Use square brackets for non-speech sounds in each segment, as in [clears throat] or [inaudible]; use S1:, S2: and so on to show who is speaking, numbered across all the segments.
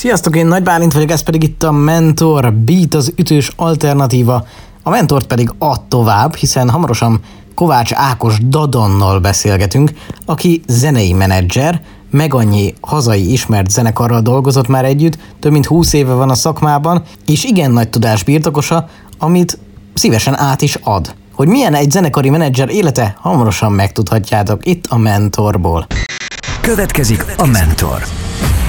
S1: Sziasztok, én Nagy Bálint vagyok, ez pedig itt a Mentor Beat, az ütős alternatíva. A Mentort pedig ad tovább, hiszen hamarosan Kovács Ákos Dadonnal beszélgetünk, aki zenei menedzser, meg annyi hazai ismert zenekarral dolgozott már együtt, több mint 20 éve van a szakmában, és igen nagy tudás birtokosa, amit szívesen át is ad. Hogy milyen egy zenekari menedzser élete, hamarosan megtudhatjátok itt a Mentorból.
S2: Következik a Mentor.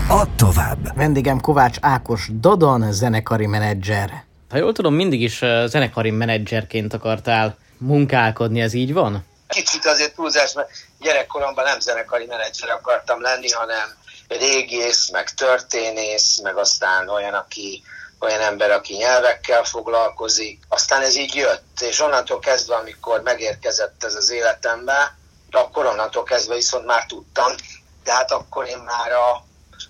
S2: Add tovább.
S1: Vendégem Kovács Ákos Dodon, zenekari menedzser.
S3: Ha jól tudom, mindig is zenekari menedzserként akartál munkálkodni, ez így van?
S4: Kicsit azért túlzás, mert gyerekkoromban nem zenekari menedzser akartam lenni, hanem régész, meg történész, meg aztán olyan, aki olyan ember, aki nyelvekkel foglalkozik. Aztán ez így jött, és onnantól kezdve, amikor megérkezett ez az életembe, akkor onnantól kezdve viszont már tudtam, de hát akkor én már a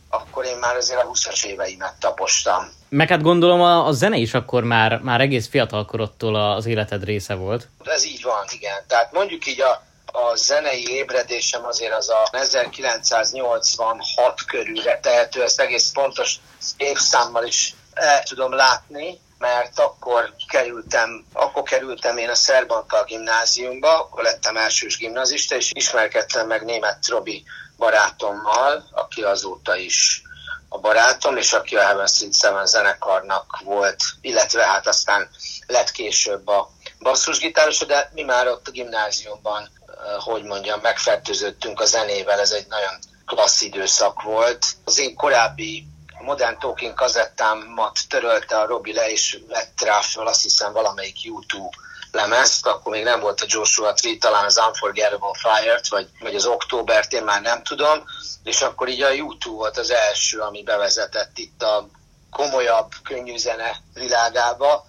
S4: akkor én már azért a 20-as éveimet tapostam.
S3: Meg hát gondolom a, a zene is akkor már, már egész fiatalkorodtól az életed része volt.
S4: Ez így van, igen. Tehát mondjuk így a, a zenei ébredésem azért az a 1986 körülre tehető, ezt egész pontos évszámmal is el tudom látni, mert akkor kerültem, akkor kerültem én a Szerbantal gimnáziumba, akkor lettem elsős gimnazista, és ismerkedtem meg német Robi barátommal, aki azóta is a barátom, és aki a Heaven Street Seven zenekarnak volt, illetve hát aztán lett később a basszusgitáros, de mi már ott a gimnáziumban, eh, hogy mondjam, megfertőzöttünk a zenével, ez egy nagyon klassz időszak volt. Az én korábbi Modern Talking kazettámat törölte a Robi le, és vett rá fel azt hiszem valamelyik YouTube lemezt, akkor még nem volt a Joshua Tree, talán az Unforgettable Fire-t, vagy, vagy az Októbert, én már nem tudom, és akkor így a YouTube volt az első, ami bevezetett itt a komolyabb, könnyű zene világába,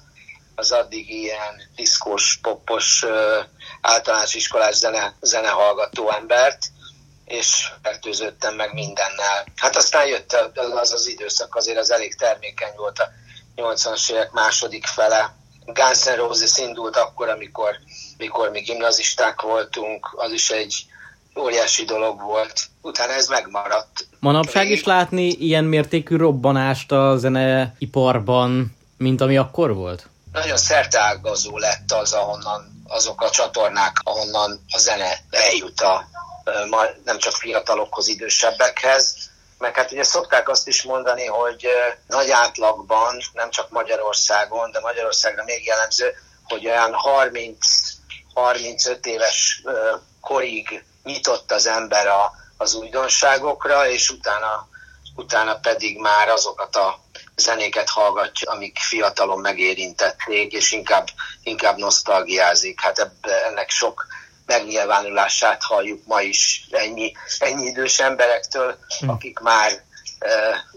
S4: az addig ilyen diszkos, popos, általános iskolás zene, zenehallgató embert, és fertőződtem meg mindennel. Hát aztán jött az az időszak, azért az elég termékeny volt a 80-as évek második fele, Guns N' Roses indult akkor, amikor, amikor mi gimnazisták voltunk, az is egy óriási dolog volt. Utána ez megmaradt.
S3: Manapság is látni ilyen mértékű robbanást a zeneiparban, mint ami akkor volt?
S4: Nagyon szerteágazó lett az, ahonnan azok a csatornák, ahonnan a zene eljut a, nem csak fiatalokhoz, idősebbekhez meg hát ugye szokták azt is mondani, hogy nagy átlagban, nem csak Magyarországon, de Magyarországra még jellemző, hogy olyan 30 35 éves korig nyitott az ember a, az újdonságokra, és utána, utána pedig már azokat a zenéket hallgatja, amik fiatalon megérintették, és inkább, inkább nosztalgiázik. Hát ebbe, ennek sok megnyilvánulását halljuk ma is ennyi, ennyi idős emberektől, hm. akik már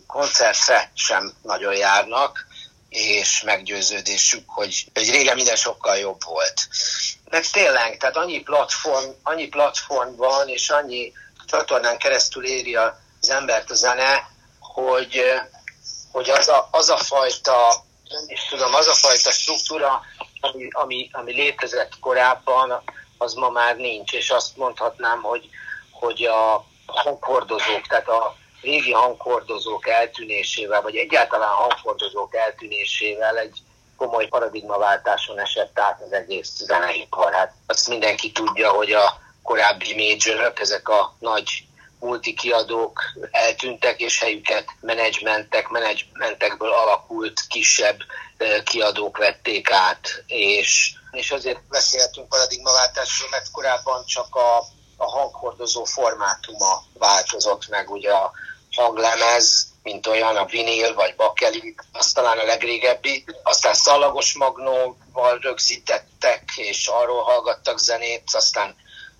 S4: koncertre sem nagyon járnak, és meggyőződésük, hogy, hogy régen minden sokkal jobb volt. Meg tényleg, tehát annyi platform, annyi platform van, és annyi csatornán keresztül éri az embert a zene, hogy, hogy az, a, az a fajta, nem is tudom, az a fajta struktúra, ami, ami, ami létezett korábban, az ma már nincs, és azt mondhatnám, hogy, hogy a hanghordozók, tehát a régi hanghordozók eltűnésével, vagy egyáltalán hanghordozók eltűnésével egy komoly paradigmaváltáson esett át az egész zeneipar. Hát azt mindenki tudja, hogy a korábbi majorok, ezek a nagy multikiadók eltűntek, és helyüket menedzsmentek, menedzsmentekből alakult kisebb kiadók vették át, és, és azért beszélhetünk paradigmaváltásról, mert korábban csak a, a hanghordozó formátuma változott meg, ugye a hanglemez, mint olyan, a vinil vagy bakeli, az talán a legrégebbi, aztán szalagos magnóval rögzítettek, és arról hallgattak zenét, aztán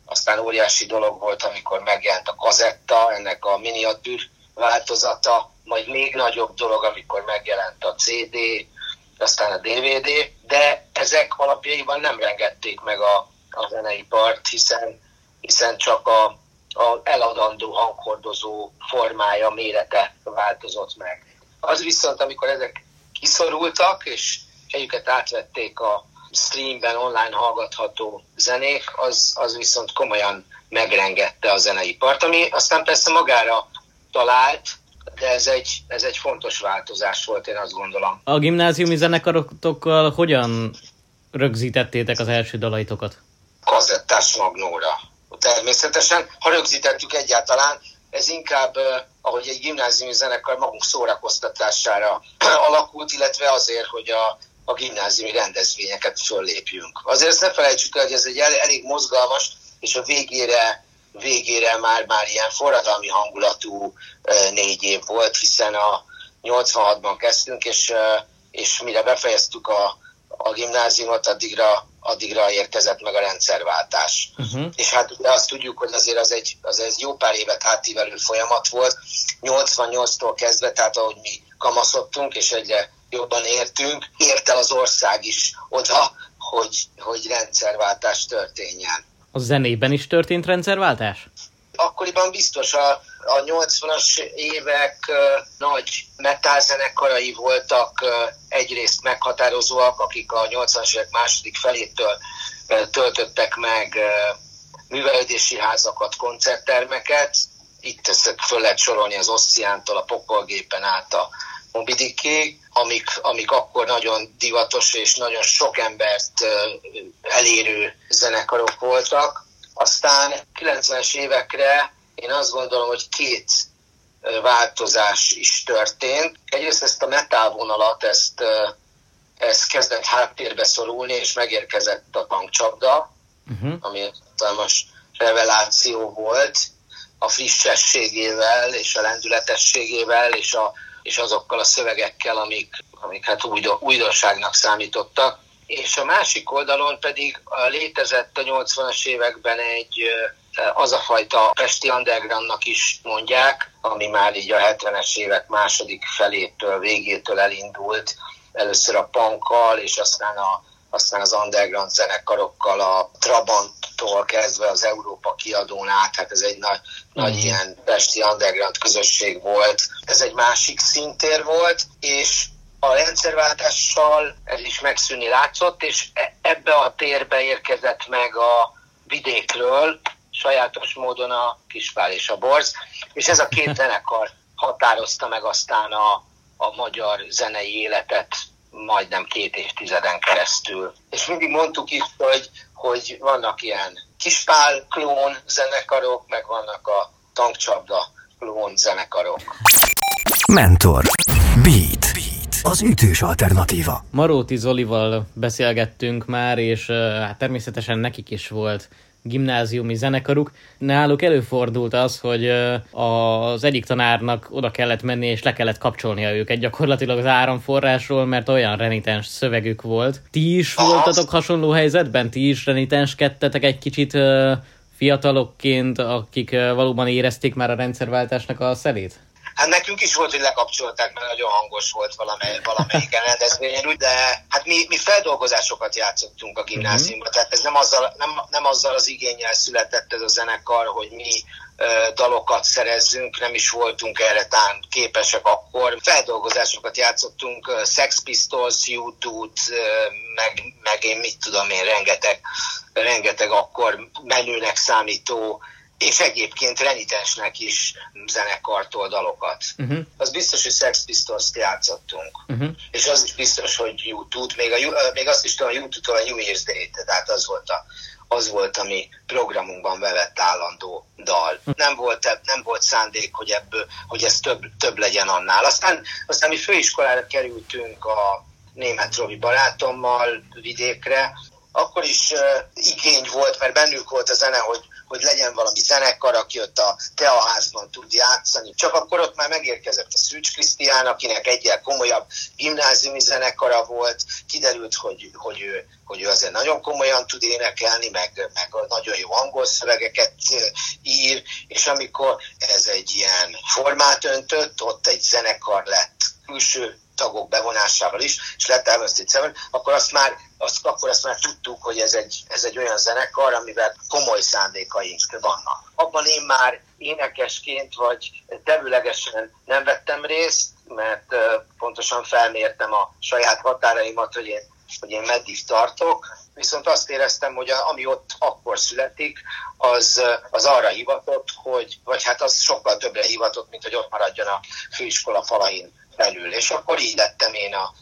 S4: aztán óriási dolog volt, amikor megjelent a kazetta, ennek a miniatűr változata, majd még nagyobb dolog, amikor megjelent a CD, aztán a DVD, de ezek alapjaiban nem rengették meg a, a zeneipart, hiszen, hiszen csak a, a eladandó hanghordozó formája, mérete változott meg. Az viszont, amikor ezek kiszorultak, és helyüket átvették a streamben online hallgatható zenék, az, az viszont komolyan megrengette a zeneipart, ami aztán persze magára talált, de ez egy, ez egy fontos változás volt, én azt gondolom.
S3: A gimnáziumi zenekarotokkal hogyan rögzítettétek az első dalaitokat?
S4: Kazettás magnóra. Természetesen, ha rögzítettük egyáltalán, ez inkább, ahogy egy gimnáziumi zenekar magunk szórakoztatására [clears throat] alakult, illetve azért, hogy a, a gimnáziumi rendezvényeket föllépjünk. Azért ne felejtsük el, hogy ez egy elég mozgalmas, és a végére végére már, már ilyen forradalmi hangulatú négy év volt, hiszen a 86-ban kezdtünk, és, és mire befejeztük a, a gimnáziumot, addigra, addigra érkezett meg a rendszerváltás. Uh-huh. És hát ugye azt tudjuk, hogy azért az egy, az egy jó pár évet átívelő folyamat volt. 88-tól kezdve, tehát ahogy mi kamaszodtunk, és egyre jobban értünk, ért el az ország is oda, hogy, hogy rendszerváltás történjen.
S3: A zenében is történt rendszerváltás?
S4: Akkoriban biztos a, a 80-as évek uh, nagy metálzenekarai voltak uh, egyrészt meghatározóak, akik a 80-as évek második felétől uh, töltöttek meg uh, művelődési házakat, koncerttermeket. Itt ezt föl lehet sorolni az Ossziántól, a Pokolgépen át a Mobidiké, amik, amik akkor nagyon divatos és nagyon sok embert elérő zenekarok voltak. Aztán 90-es évekre én azt gondolom, hogy két változás is történt. Egyrészt ezt a metal vonalat, ezt, ezt kezdett háttérbe szorulni, és megérkezett a tankcsapda, uh-huh. ami most reveláció volt a frissességével, és a lendületességével, és a és azokkal a szövegekkel, amik, amik hát újdonságnak számítottak. És a másik oldalon pedig létezett a 80-as években egy az a fajta Pesti Undergroundnak is mondják, ami már így a 70-es évek második felétől, végétől elindult, először a punkkal, és aztán a aztán az underground zenekarokkal, a Trabanttól kezdve az Európa kiadón át, hát ez egy nagy, mm. nagy ilyen pesti underground közösség volt. Ez egy másik szintér volt, és a rendszerváltással ez is megszűni látszott, és e, ebbe a térbe érkezett meg a vidékről, sajátos módon a Kispál és a Borz, és ez a két [laughs] zenekar határozta meg aztán a, a magyar zenei életet majdnem két évtizeden keresztül. És mindig mondtuk is, hogy, hogy vannak ilyen kispál klón zenekarok, meg vannak a tankcsapda klón zenekarok.
S2: Mentor. Beat. Az ütős alternatíva.
S3: Maróti Zolival beszélgettünk már, és hát természetesen nekik is volt gimnáziumi zenekaruk. Náluk előfordult az, hogy az egyik tanárnak oda kellett menni, és le kellett kapcsolnia őket gyakorlatilag az áramforrásról, mert olyan renitens szövegük volt. Ti is voltatok hasonló helyzetben? Ti is renitenskedtetek egy kicsit fiatalokként, akik valóban érezték már a rendszerváltásnak a szelét?
S4: Hát nekünk is volt, hogy lekapcsolták, mert nagyon hangos volt valamely, valamelyiken rendezvényen, de hát mi, mi feldolgozásokat játszottunk a gimnáziumban, uh-huh. tehát ez nem azzal, nem, nem azzal az igényel született ez a zenekar, hogy mi dalokat szerezzünk, nem is voltunk erre tán képesek akkor. Feldolgozásokat játszottunk, Sex Pistols, YouTube-t, meg, meg én mit tudom én, rengeteg, rengeteg akkor menőnek számító és egyébként renitensnek is zenekartól dalokat. Uh-huh. Az biztos, hogy Sex Pistols-t játszottunk. Uh-huh. És az is biztos, hogy YouTube, még, a, még azt is tudom, a YouTube-tól a New Year's Day, tehát az volt a, az volt a mi programunkban bevett állandó dal. Nem volt, nem volt szándék, hogy ebből, hogy ez több, több legyen annál. Aztán, aztán mi főiskolára kerültünk a német Robi barátommal vidékre, akkor is uh, igény volt, mert bennük volt a zene, hogy hogy legyen valami zenekar, aki ott a Teaházban tud játszani. Csak akkor ott már megérkezett a Szűcs Krisztián, akinek egyel komolyabb gimnáziumi zenekara volt, kiderült, hogy, hogy, ő, hogy ő azért nagyon komolyan tud énekelni, meg, meg nagyon jó angol szövegeket ír, és amikor ez egy ilyen formát öntött, ott egy zenekar lett. Külső tagok bevonásával is, és lett Amnesty Seven, akkor azt már, azt, akkor azt már tudtuk, hogy ez egy, ez egy olyan zenekar, amivel komoly szándékaink vannak. Abban én már énekesként vagy tevőlegesen nem vettem részt, mert pontosan felmértem a saját határaimat, hogy én, hogy én meddig tartok, viszont azt éreztem, hogy ami ott akkor születik, az, az arra hivatott, hogy, vagy hát az sokkal többre hivatott, mint hogy ott maradjon a főiskola falain belül. És akkor így lettem én a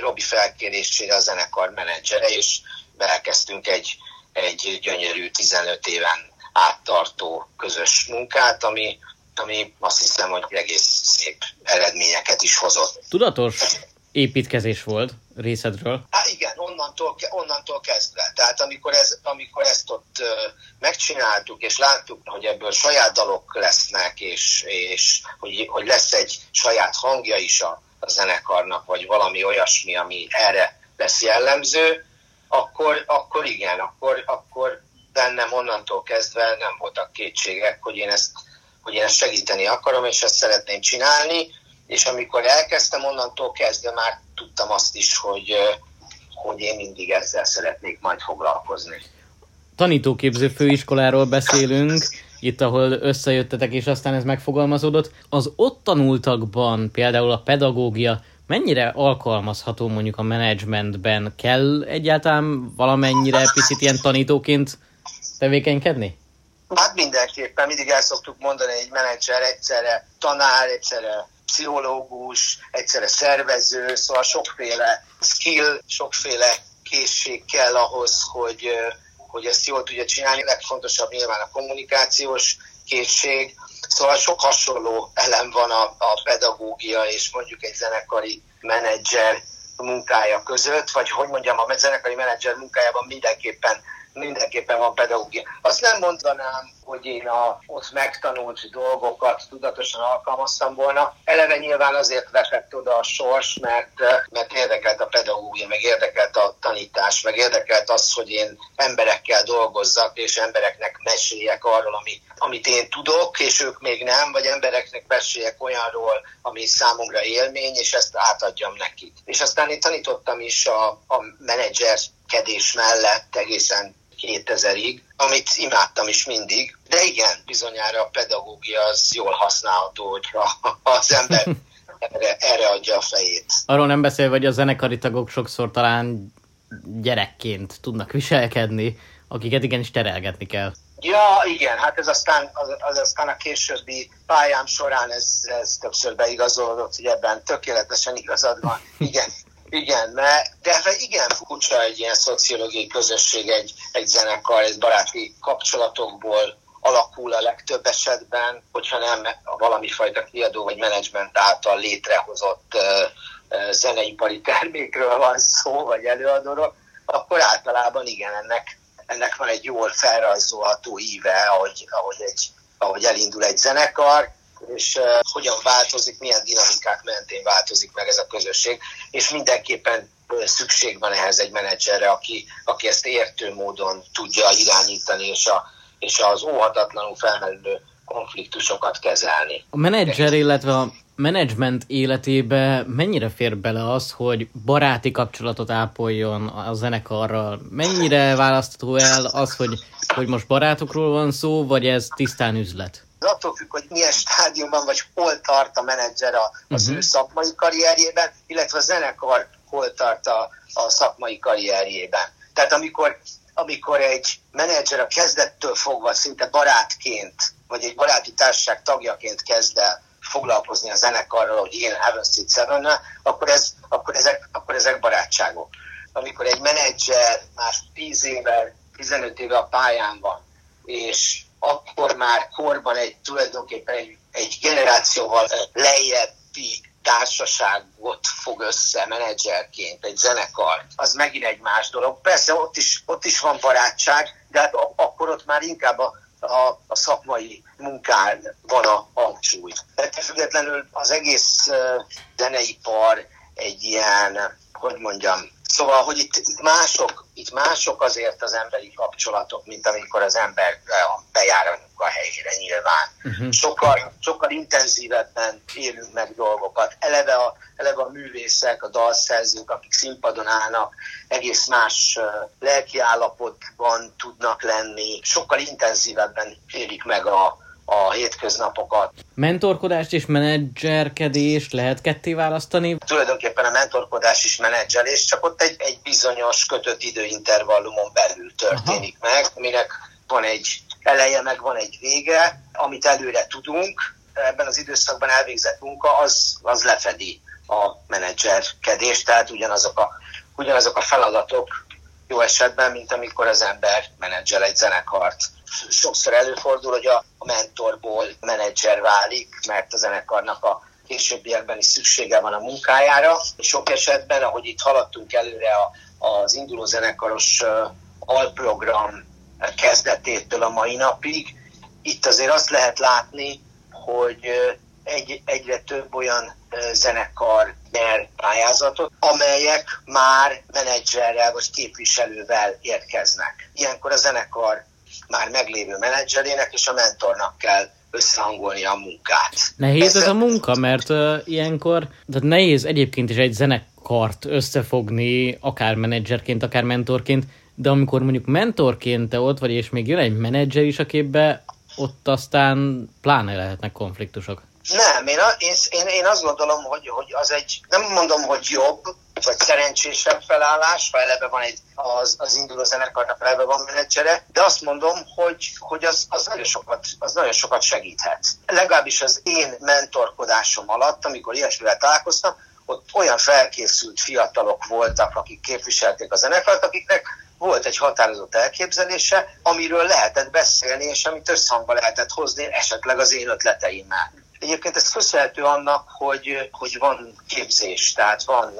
S4: Robi felkérésére a zenekar menedzsere, és elkezdtünk egy, egy gyönyörű 15 éven áttartó közös munkát, ami, ami azt hiszem, hogy egész szép eredményeket is hozott.
S3: Tudatos építkezés volt részedről?
S4: Hát igen, onnantól, onnantól kezdve. Tehát amikor, ez, amikor ezt ott megcsináltuk, és láttuk, hogy ebből saját dalok lesznek, és, és hogy, hogy lesz egy saját hangja is a, a zenekarnak, vagy valami olyasmi, ami erre lesz jellemző, akkor, akkor igen, akkor, akkor bennem onnantól kezdve nem voltak kétségek, hogy én ezt, hogy én ezt segíteni akarom, és ezt szeretném csinálni, és amikor elkezdtem, onnantól kezdve már tudtam azt is, hogy, hogy én mindig ezzel szeretnék majd foglalkozni.
S3: Tanítóképző főiskoláról beszélünk, itt, ahol összejöttetek, és aztán ez megfogalmazódott. Az ott tanultakban, például a pedagógia, mennyire alkalmazható mondjuk a menedzsmentben? Kell egyáltalán valamennyire picit ilyen tanítóként tevékenykedni?
S4: Hát mindenképpen, mindig el szoktuk mondani, hogy egy menedzser egyszerre tanár, egyszerre pszichológus, egyszerre szervező, szóval sokféle skill, sokféle készség kell ahhoz, hogy, hogy ezt jól tudja csinálni. Legfontosabb nyilván a kommunikációs készség, Szóval sok hasonló elem van a, a pedagógia és mondjuk egy zenekari menedzser munkája között, vagy hogy mondjam, a zenekari menedzser munkájában mindenképpen mindenképpen van pedagógia. Azt nem mondanám, hogy én a ott megtanult dolgokat tudatosan alkalmaztam volna. Eleve nyilván azért vetett oda a sors, mert, mert érdekelt a pedagógia, meg érdekelt a tanítás, meg érdekelt az, hogy én emberekkel dolgozzak, és embereknek meséljek arról, ami, amit én tudok, és ők még nem, vagy embereknek meséljek olyanról, ami számomra élmény, és ezt átadjam nekik. És aztán én tanítottam is a, a menedzserkedés mellett egészen 2000-ig, amit imádtam is mindig, de igen, bizonyára a pedagógia az jól használható, hogyha az ember [laughs] erre, erre adja a fejét.
S3: Arról nem beszél, hogy a zenekari tagok sokszor talán gyerekként tudnak viselkedni, akiket igenis terelgetni kell.
S4: Ja, igen, hát ez aztán, az, az aztán a későbbi pályám során ez, ez többször beigazolódott, hogy ebben tökéletesen igazad van. [laughs] Igen, igen, mert, de igen, furcsa egy ilyen szociológiai közösség, egy, egy zenekar, egy baráti kapcsolatokból alakul a legtöbb esetben, hogyha nem valami fajta kiadó vagy menedzsment által létrehozott uh, zeneipari termékről van szó, vagy előadóról, akkor általában igen, ennek, ennek van egy jól felrajzolható íve, ahogy, ahogy, egy, ahogy elindul egy zenekar, és uh, hogyan változik, milyen dinamikák mentén változik meg ez a közösség, és mindenképpen szükség van ehhez egy menedzserre, aki, aki ezt értő módon tudja irányítani, és, a, és az óhatatlanul felmerülő konfliktusokat kezelni.
S3: A menedzser, illetve a menedzsment életébe mennyire fér bele az, hogy baráti kapcsolatot ápoljon a zenekarral? Mennyire választható el az, hogy, hogy most barátokról van szó, vagy ez tisztán üzlet?
S4: Ez attól függ, hogy milyen stádiumban vagy hol tart a menedzser a, az uh-huh. ő szakmai karrierjében, illetve a zenekar hol tart a, a szakmai karrierjében. Tehát amikor, amikor egy menedzser a kezdettől fogva szinte barátként, vagy egy baráti társaság tagjaként kezd el foglalkozni a zenekarral, hogy ilyen Heaven seven akkor, ez, akkor, ezek, akkor ezek barátságok. Amikor egy menedzser már 10 éve, 15 éve a pályán van, és akkor már korban egy tulajdonképpen egy, egy generációval lejjebbi társaságot fog össze menedzserként, egy zenekar, az megint egy más dolog. Persze ott is, ott is van barátság, de hát akkor ott már inkább a, a, a szakmai munkán van a hangsúly. Tehát függetlenül az egész zeneipar egy ilyen, hogy mondjam, Szóval, hogy itt, mások, itt mások azért az emberi kapcsolatok, mint amikor az ember bejár a munkahelyére nyilván. Uh-huh. Sokkal, sokkal intenzívebben élünk meg dolgokat. Eleve a, eleve a művészek, a dalszerzők, akik színpadon állnak, egész más lelki állapotban tudnak lenni. Sokkal intenzívebben élik meg a, a hétköznapokat.
S3: Mentorkodást és menedzserkedést lehet ketté választani?
S4: Tulajdonképpen a mentorkodás is menedzselés, csak ott egy, egy bizonyos kötött időintervallumon belül történik Aha. meg, aminek van egy eleje, meg van egy vége, amit előre tudunk, ebben az időszakban elvégzett munka, az, az lefedi a menedzserkedést, tehát ugyanazok a, ugyanazok a feladatok jó esetben, mint amikor az ember menedzsel egy zenekart. Sokszor előfordul, hogy a mentorból menedzser válik, mert a zenekarnak a későbbiekben is szüksége van a munkájára. Sok esetben, ahogy itt haladtunk előre az induló zenekaros alprogram kezdetétől a mai napig, itt azért azt lehet látni, hogy egy, egyre több olyan zenekar nyer pályázatot, amelyek már menedzserrel vagy képviselővel érkeznek. Ilyenkor a zenekar már meglévő menedzserének és a mentornak kell összehangolni a munkát.
S3: Nehéz ez, ez a munka, mert uh, ilyenkor, tehát nehéz egyébként is egy zenekart összefogni, akár menedzserként, akár mentorként, de amikor mondjuk mentorként te ott vagy, és még jön egy menedzser is a képbe, ott aztán pláne lehetnek konfliktusok.
S4: Nem, én, én, én, én azt gondolom, hogy, hogy az egy, nem mondom, hogy jobb, vagy szerencsésebb felállás, ha eleve van egy, az, az induló zenekarnak eleve van menedzsere, de azt mondom, hogy, hogy az, az, nagyon sokat, az nagyon sokat segíthet. Legalábbis az én mentorkodásom alatt, amikor ilyesmivel találkoztam, ott olyan felkészült fiatalok voltak, akik képviselték a zenekart, akiknek volt egy határozott elképzelése, amiről lehetett beszélni, és amit összhangba lehetett hozni esetleg az én ötleteimmel. Egyébként ez köszönhető annak, hogy, hogy van képzés, tehát van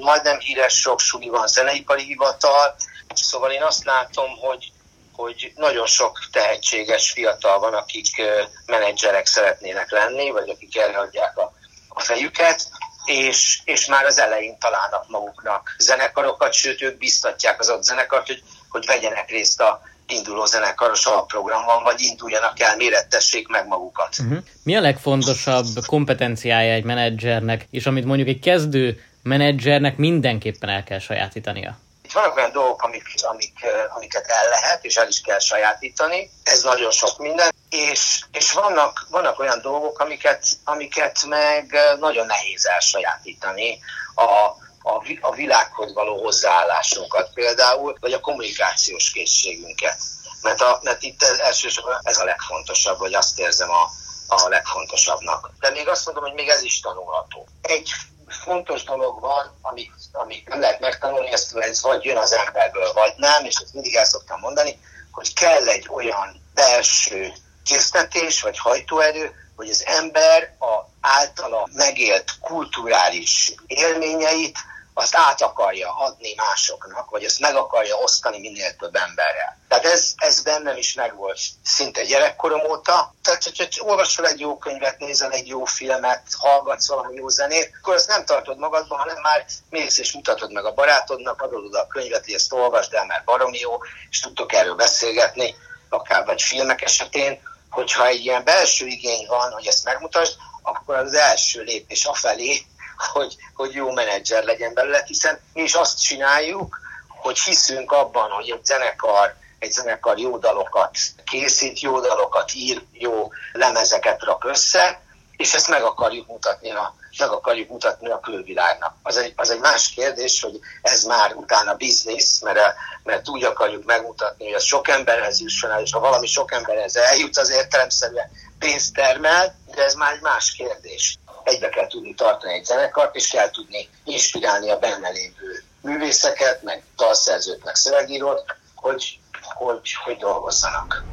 S4: majdnem híres sok suli, van zeneipari hivatal, szóval én azt látom, hogy, hogy nagyon sok tehetséges fiatal van, akik menedzserek szeretnének lenni, vagy akik adják a, a fejüket, és, és már az elején találnak maguknak zenekarokat, sőt ők biztatják az ott zenekart, hogy, hogy vegyenek részt a induló zenekaros alprogramban, vagy induljanak el, mérettessék meg magukat. Uh-huh.
S3: Mi a legfontosabb kompetenciája egy menedzsernek, és amit mondjuk egy kezdő menedzsernek mindenképpen el kell sajátítania?
S4: Itt vannak olyan dolgok, amik, amik, amiket el lehet, és el is kell sajátítani. Ez nagyon sok minden. És, és vannak, vannak olyan dolgok, amiket, amiket meg nagyon nehéz elsajátítani. A, a, a világhoz való hozzáállásunkat például, vagy a kommunikációs készségünket. Mert, a, mert itt ez, elsősorban ez a legfontosabb, vagy azt érzem a, a legfontosabbnak. De még azt mondom, hogy még ez is tanulható. Egy fontos dolog van, amit, amit nem lehet megtanulni, ezt ez vagy jön az emberből, vagy nem, és ezt mindig el szoktam mondani, hogy kell egy olyan belső késztetés, vagy hajtóerő, hogy az ember a általa megélt kulturális élményeit azt át akarja adni másoknak, vagy ezt meg akarja osztani minél több emberrel. Tehát ez, ez bennem is megvolt szinte gyerekkorom óta. Tehát, hogyha olvasol egy jó könyvet, nézel egy jó filmet, hallgatsz valami jó zenét, akkor ezt nem tartod magadban, hanem már mész és mutatod meg a barátodnak, adod oda a könyvet, hogy ezt olvasd el, mert baromi jó, és tudtok erről beszélgetni, akár vagy filmek esetén, hogyha egy ilyen belső igény van, hogy ezt megmutasd, akkor az első lépés afelé, hogy, hogy jó menedzser legyen belőle, hiszen mi is azt csináljuk, hogy hiszünk abban, hogy egy zenekar, egy zenekar jó dalokat készít, jó dalokat ír, jó lemezeket rak össze, és ezt meg akarjuk mutatni a, meg akarjuk mutatni a külvilágnak. Az egy, az egy más kérdés, hogy ez már utána biznisz, mert, mert úgy akarjuk megmutatni, hogy az sok emberhez jusson el, és ha valami sok emberhez eljut, az értelemszerűen pénzt termel, de ez már egy más kérdés egybe kell tudni tartani egy zenekart, és kell tudni inspirálni a benne lévő művészeket, meg dalszerzőt, meg szövegírót, hogy, hogy, hogy dolgozzanak.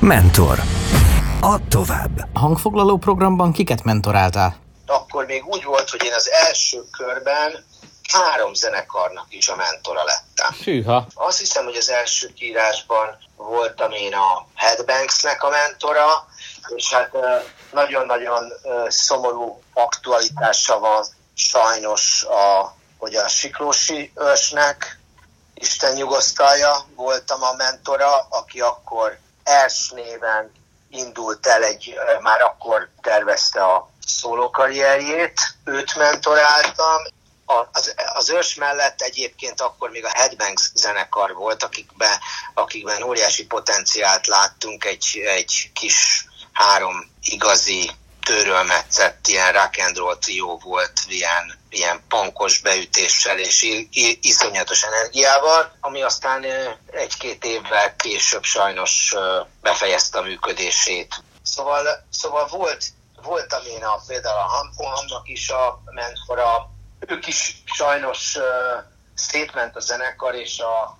S2: Mentor. Add tovább.
S1: A hangfoglaló programban kiket mentoráltál?
S4: Akkor még úgy volt, hogy én az első körben három zenekarnak is a mentora lettem.
S3: Hűha.
S4: Azt hiszem, hogy az első kiírásban voltam én a Headbanksnek a mentora, és hát nagyon-nagyon szomorú aktualitása van sajnos, a, hogy a Siklósi ősnek, Isten nyugosztalja, voltam a mentora, aki akkor Ers néven indult el, egy, már akkor tervezte a szólókarrierjét, őt mentoráltam, az, az ős mellett egyébként akkor még a Headbanks zenekar volt, akikben, akikben óriási potenciált láttunk egy, egy kis három igazi törölmetszett ilyen rock and roll trió volt, ilyen, ilyen pankos beütéssel és iszonyatos energiával, ami aztán egy-két évvel később sajnos befejezte a működését. Szóval, szóval volt, voltam én a, például a Hampohamnak is a mentora, ők is sajnos szétment a zenekar, és a,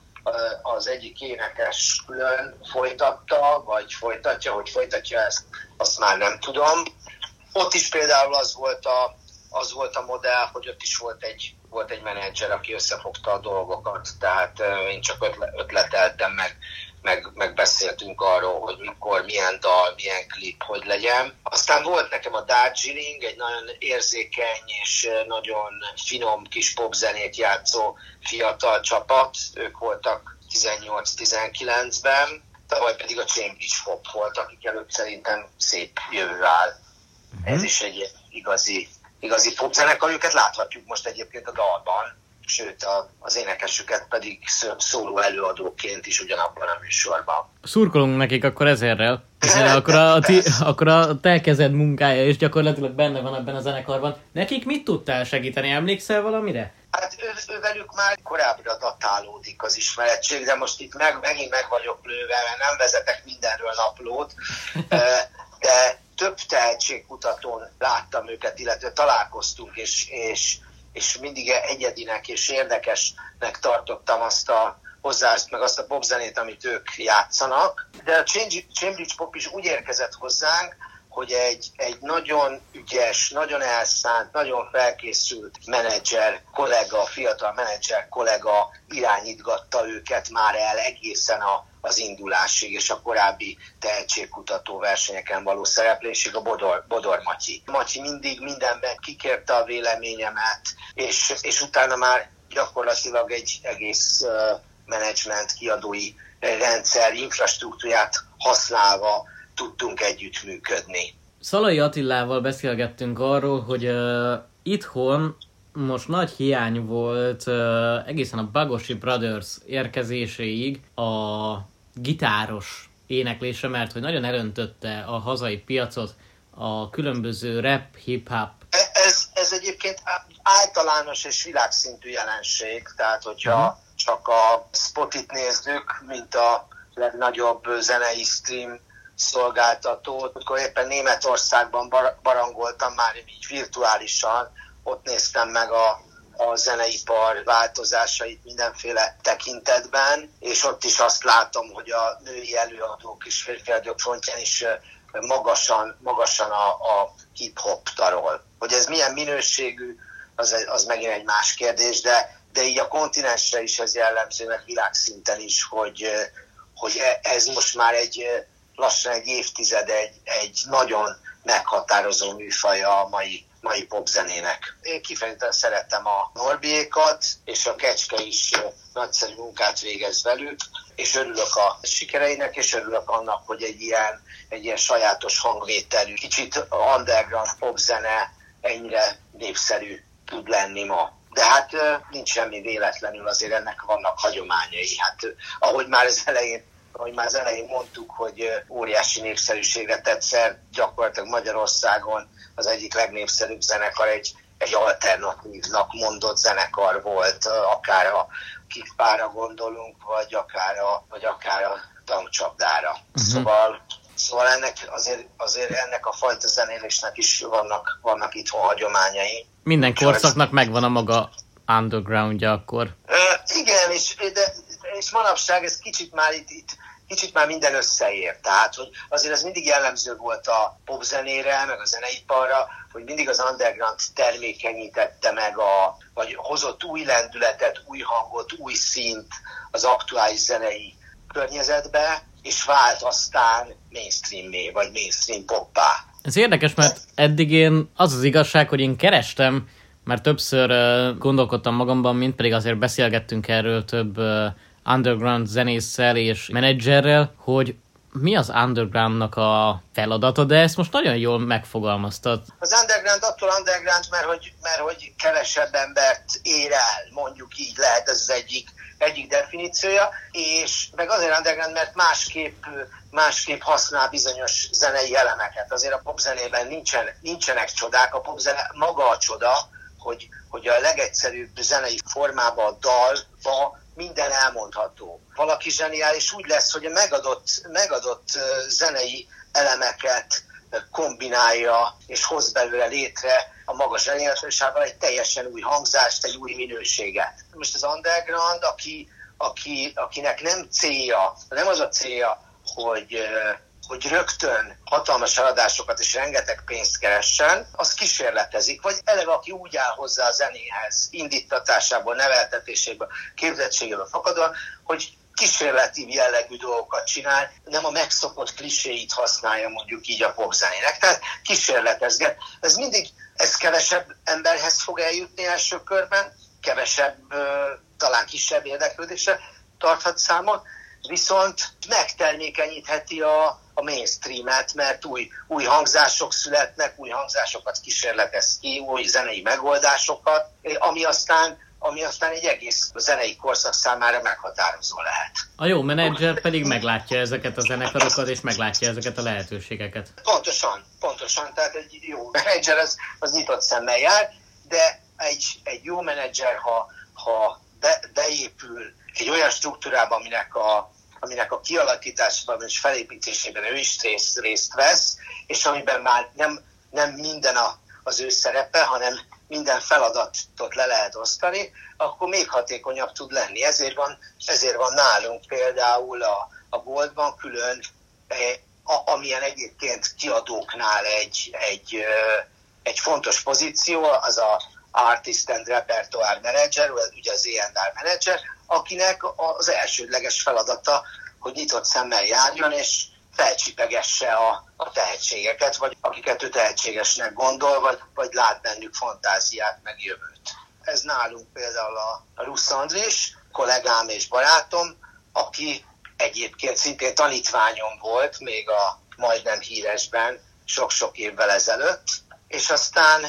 S4: az egyik énekes külön folytatta, vagy folytatja, hogy folytatja ezt, azt már nem tudom. Ott is például az volt a, az volt a modell, hogy ott is volt egy, volt egy menedzser, aki összefogta a dolgokat, tehát én csak ötleteltem meg meg, meg beszéltünk arról, hogy mikor, milyen dal, milyen klip, hogy legyen. Aztán volt nekem a Darjeeling, egy nagyon érzékeny és nagyon finom kis popzenét játszó fiatal csapat. Ők voltak 18-19-ben, tavaly pedig a Cambridge Pop volt, akik előtt szerintem szép jövő áll. Uh-huh. Ez is egy igazi, igazi popzenekar, őket láthatjuk most egyébként a dalban sőt a, az énekesüket pedig szóló előadóként is ugyanabban a műsorban.
S3: Szurkolunk nekik akkor ezerrel, hiszen [laughs] akkor a, ti, akkor a te kezed munkája is gyakorlatilag benne van ebben a zenekarban. Nekik mit tudtál segíteni? Emlékszel valamire?
S4: Hát ő, ő velük már korábbra datálódik az ismeretség, de most itt meg, megint meg vagyok lőve, mert nem vezetek mindenről naplót, [laughs] de több tehetségkutatón láttam őket, illetve találkoztunk, és, és és mindig egyedinek és érdekesnek tartottam azt a hozzáállást, meg azt a popzenét, amit ők játszanak. De a Cambridge Pop is úgy érkezett hozzánk, hogy egy, egy nagyon ügyes, nagyon elszánt, nagyon felkészült menedzser, kollega, fiatal menedzser, kollega irányítgatta őket már el egészen a az indulásig és a korábbi tehetségkutató versenyeken való szereplésig a Bodor, Bodor Matyi. Matyi mindig mindenben kikérte a véleményemet, és, és utána már gyakorlatilag egy egész uh, menedzsment kiadói rendszer infrastruktúrát használva tudtunk együttműködni.
S3: Szalai Attilával beszélgettünk arról, hogy uh, itthon most nagy hiány volt uh, egészen a Bagosi Brothers érkezéséig a gitáros éneklése, mert hogy nagyon elöntötte a hazai piacot a különböző rap, hip-hop.
S4: E, ez, ez egyébként általános és világszintű jelenség, tehát hogyha uh-huh. csak a Spotit nézzük, mint a legnagyobb zenei stream szolgáltatót, akkor éppen Németországban barangoltam már így virtuálisan, ott néztem meg a a zeneipar változásait mindenféle tekintetben, és ott is azt látom, hogy a női előadók és férfiadók frontján is magasan, magasan a, a hip-hop tarol. Hogy ez milyen minőségű, az, az megint egy más kérdés, de, de így a kontinensre is ez jellemző, meg világszinten is, hogy, hogy e, ez most már egy lassan egy évtized, egy, egy nagyon meghatározó műfaja a mai mai popzenének. Én kifejezetten szerettem a Norbiékat, és a Kecske is nagyszerű munkát végez velük, és örülök a sikereinek, és örülök annak, hogy egy ilyen, egy ilyen sajátos hangvételű, kicsit underground popzene ennyire népszerű tud lenni ma. De hát nincs semmi véletlenül, azért ennek vannak hagyományai. Hát ahogy már az elején ahogy már az elején mondtuk, hogy óriási népszerűségre tetszett gyakorlatilag Magyarországon az egyik legnépszerűbb zenekar egy, egy alternatívnak mondott zenekar volt, akár a kikpára gondolunk, vagy akár a, vagy akár a tankcsapdára. Uh-huh. Szóval Szóval ennek azért, azért ennek a fajta zenélésnek is vannak, vannak itthon hagyományai.
S3: Minden korszaknak megvan a maga undergroundja akkor.
S4: Uh, igen, és, de, és manapság ez kicsit már itt, itt kicsit már minden összeér. Tehát, hogy azért ez mindig jellemző volt a popzenére, meg a zeneiparra, hogy mindig az underground termékenyítette meg, a, vagy hozott új lendületet, új hangot, új szint az aktuális zenei környezetbe, és vált aztán mainstream vagy mainstream poppá.
S3: Ez érdekes, mert eddig én az az igazság, hogy én kerestem, mert többször gondolkodtam magamban, mint pedig azért beszélgettünk erről több underground zenésszel és menedzserrel, hogy mi az undergroundnak a feladata, de ezt most nagyon jól megfogalmaztad.
S4: Az underground attól underground, mert hogy, mert hogy kevesebb embert ér el, mondjuk így lehet ez az egyik egyik definíciója, és meg azért underground, mert másképp, másképp használ bizonyos zenei elemeket. Azért a popzenében nincsen, nincsenek csodák, a popzene maga a csoda, hogy, hogy a legegyszerűbb zenei formában a dalba minden elmondható. Valaki zseniális úgy lesz, hogy megadott, megadott zenei elemeket kombinálja és hoz belőle létre a maga zseniálisával egy teljesen új hangzást, egy új minőséget. Most az underground, aki, aki, akinek nem célja, nem az a célja, hogy hogy rögtön hatalmas eladásokat és rengeteg pénzt keressen, az kísérletezik, vagy eleve aki úgy áll hozzá a zenéhez, indítatásából, neveltetéséből, képzettségéből fakadva, hogy kísérleti jellegű dolgokat csinál, nem a megszokott kliséit használja mondjuk így a popzenének. Tehát kísérletezget. Ez mindig, ez kevesebb emberhez fog eljutni első körben, kevesebb, talán kisebb érdeklődésre tarthat számot, viszont megtermékenyítheti a, a mainstreamet, mert új, új hangzások születnek, új hangzásokat kísérletez ki, új zenei megoldásokat, ami aztán ami aztán egy egész zenei korszak számára meghatározó lehet.
S3: A jó menedzser pedig meglátja ezeket a zenekarokat, és meglátja ezeket a lehetőségeket.
S4: Pontosan, pontosan. Tehát egy jó menedzser az, az nyitott szemmel jár, de egy, egy jó menedzser, ha, ha be, beépül egy olyan struktúrába, aminek a, aminek a kialakításában és felépítésében ő is részt, részt vesz, és amiben már nem, nem minden a, az ő szerepe, hanem minden feladatot le lehet osztani, akkor még hatékonyabb tud lenni. Ezért van, ezért van nálunk például a, a boltban külön, eh, a, amilyen egyébként kiadóknál egy, egy, egy fontos pozíció, az a Artist and Repertoire Manager, ugye az E&R Manager, akinek az elsődleges feladata, hogy nyitott szemmel járjon, és felcsipegesse a, a tehetségeket, vagy akiket ő tehetségesnek gondol, vagy, vagy lát bennük fantáziát, meg jövőt. Ez nálunk például a, Rusz Andris, kollégám és barátom, aki egyébként szintén tanítványom volt, még a majdnem híresben, sok-sok évvel ezelőtt, és aztán,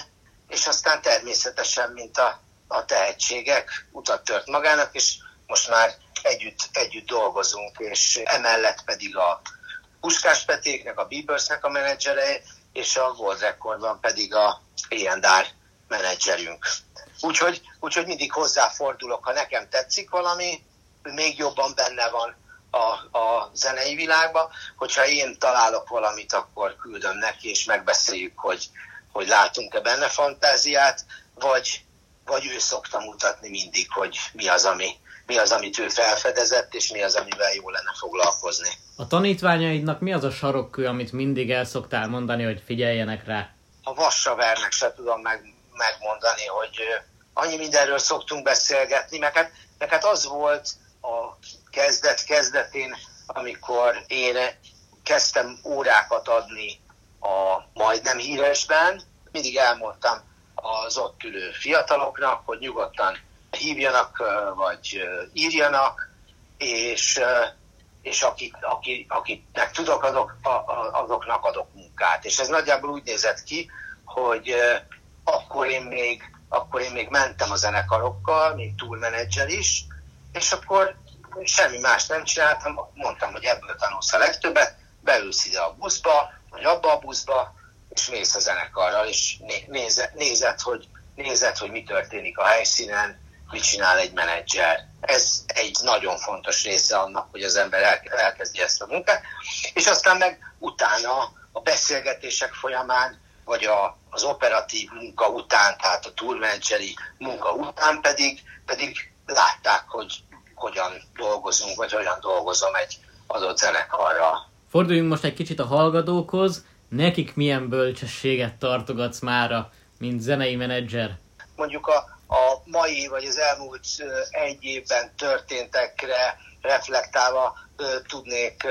S4: és aztán természetesen, mint a, a tehetségek, utat tört magának, és most már együtt, együtt dolgozunk, és emellett pedig a Puskás Petéknek, a Biebersnek a menedzsere, és a World Recordban pedig a A&R menedzserünk. Úgyhogy, úgyhogy mindig hozzáfordulok, ha nekem tetszik valami, még jobban benne van a, a zenei világban, hogyha én találok valamit, akkor küldöm neki, és megbeszéljük, hogy, hogy látunk-e benne fantáziát, vagy, vagy ő szokta mutatni mindig, hogy mi az, ami, mi az, amit ő felfedezett, és mi az, amivel jó lenne foglalkozni.
S3: A tanítványaidnak mi az a sarokkő, amit mindig el szoktál mondani, hogy figyeljenek rá?
S4: A Vassavernek se tudom meg, megmondani, hogy annyi mindenről szoktunk beszélgetni, mert hát, mert hát az volt a kezdet kezdetén, amikor én kezdtem órákat adni a majdnem híresben, mindig elmondtam az ott ülő fiataloknak, hogy nyugodtan hívjanak, vagy írjanak, és, és akik, akik, akiknek tudok, azok, azoknak adok munkát. És ez nagyjából úgy nézett ki, hogy akkor én még, akkor én még mentem a zenekarokkal, mint tourmenedzser is, és akkor semmi más nem csináltam, mondtam, hogy ebből tanulsz a legtöbbet, beülsz ide a buszba, vagy abba a buszba, és mész a zenekarral, és nézed, nézed, hogy, nézed, hogy mi történik a helyszínen, mit csinál egy menedzser. Ez egy nagyon fontos része annak, hogy az ember elkezdje ezt a munkát. És aztán meg utána a beszélgetések folyamán, vagy a, az operatív munka után, tehát a tourmenedzseri munka után pedig, pedig látták, hogy hogyan dolgozunk, vagy hogyan dolgozom egy adott zenekarra.
S3: Forduljunk most egy kicsit a hallgatókhoz. Nekik milyen bölcsességet tartogatsz mára, mint zenei menedzser?
S4: Mondjuk a, a mai vagy az elmúlt egy évben történtekre reflektálva tudnék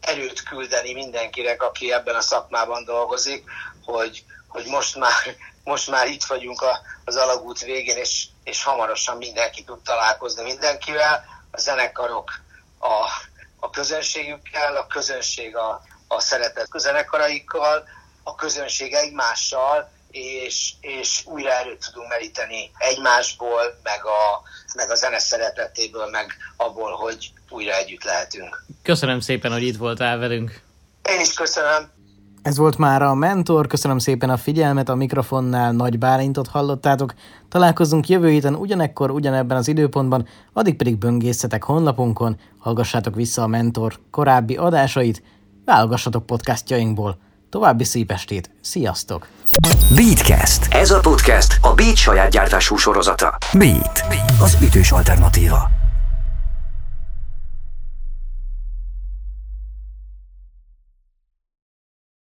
S4: erőt küldeni mindenkinek, aki ebben a szakmában dolgozik, hogy, hogy most, már, most már itt vagyunk a, az alagút végén, és, és hamarosan mindenki tud találkozni mindenkivel, a zenekarok a, a közönségükkel, a közönség a, a szeretett zenekaraikkal, a közönség egymással, és, és újra erőt tudunk meríteni egymásból, meg a, meg a zene szeretetéből, meg abból, hogy újra együtt lehetünk.
S3: Köszönöm szépen, hogy itt voltál velünk.
S4: Én is köszönöm.
S1: Ez volt már a Mentor, köszönöm szépen a figyelmet, a mikrofonnál Nagy Bálintot hallottátok. Találkozunk jövő héten ugyanekkor, ugyanebben az időpontban, addig pedig böngészetek honlapunkon, hallgassátok vissza a Mentor korábbi adásait, válogassatok podcastjainkból. További szép estét, sziasztok!
S2: Beatcast. Ez a podcast a Beat saját gyártású sorozata. Beat. Az ütős alternatíva.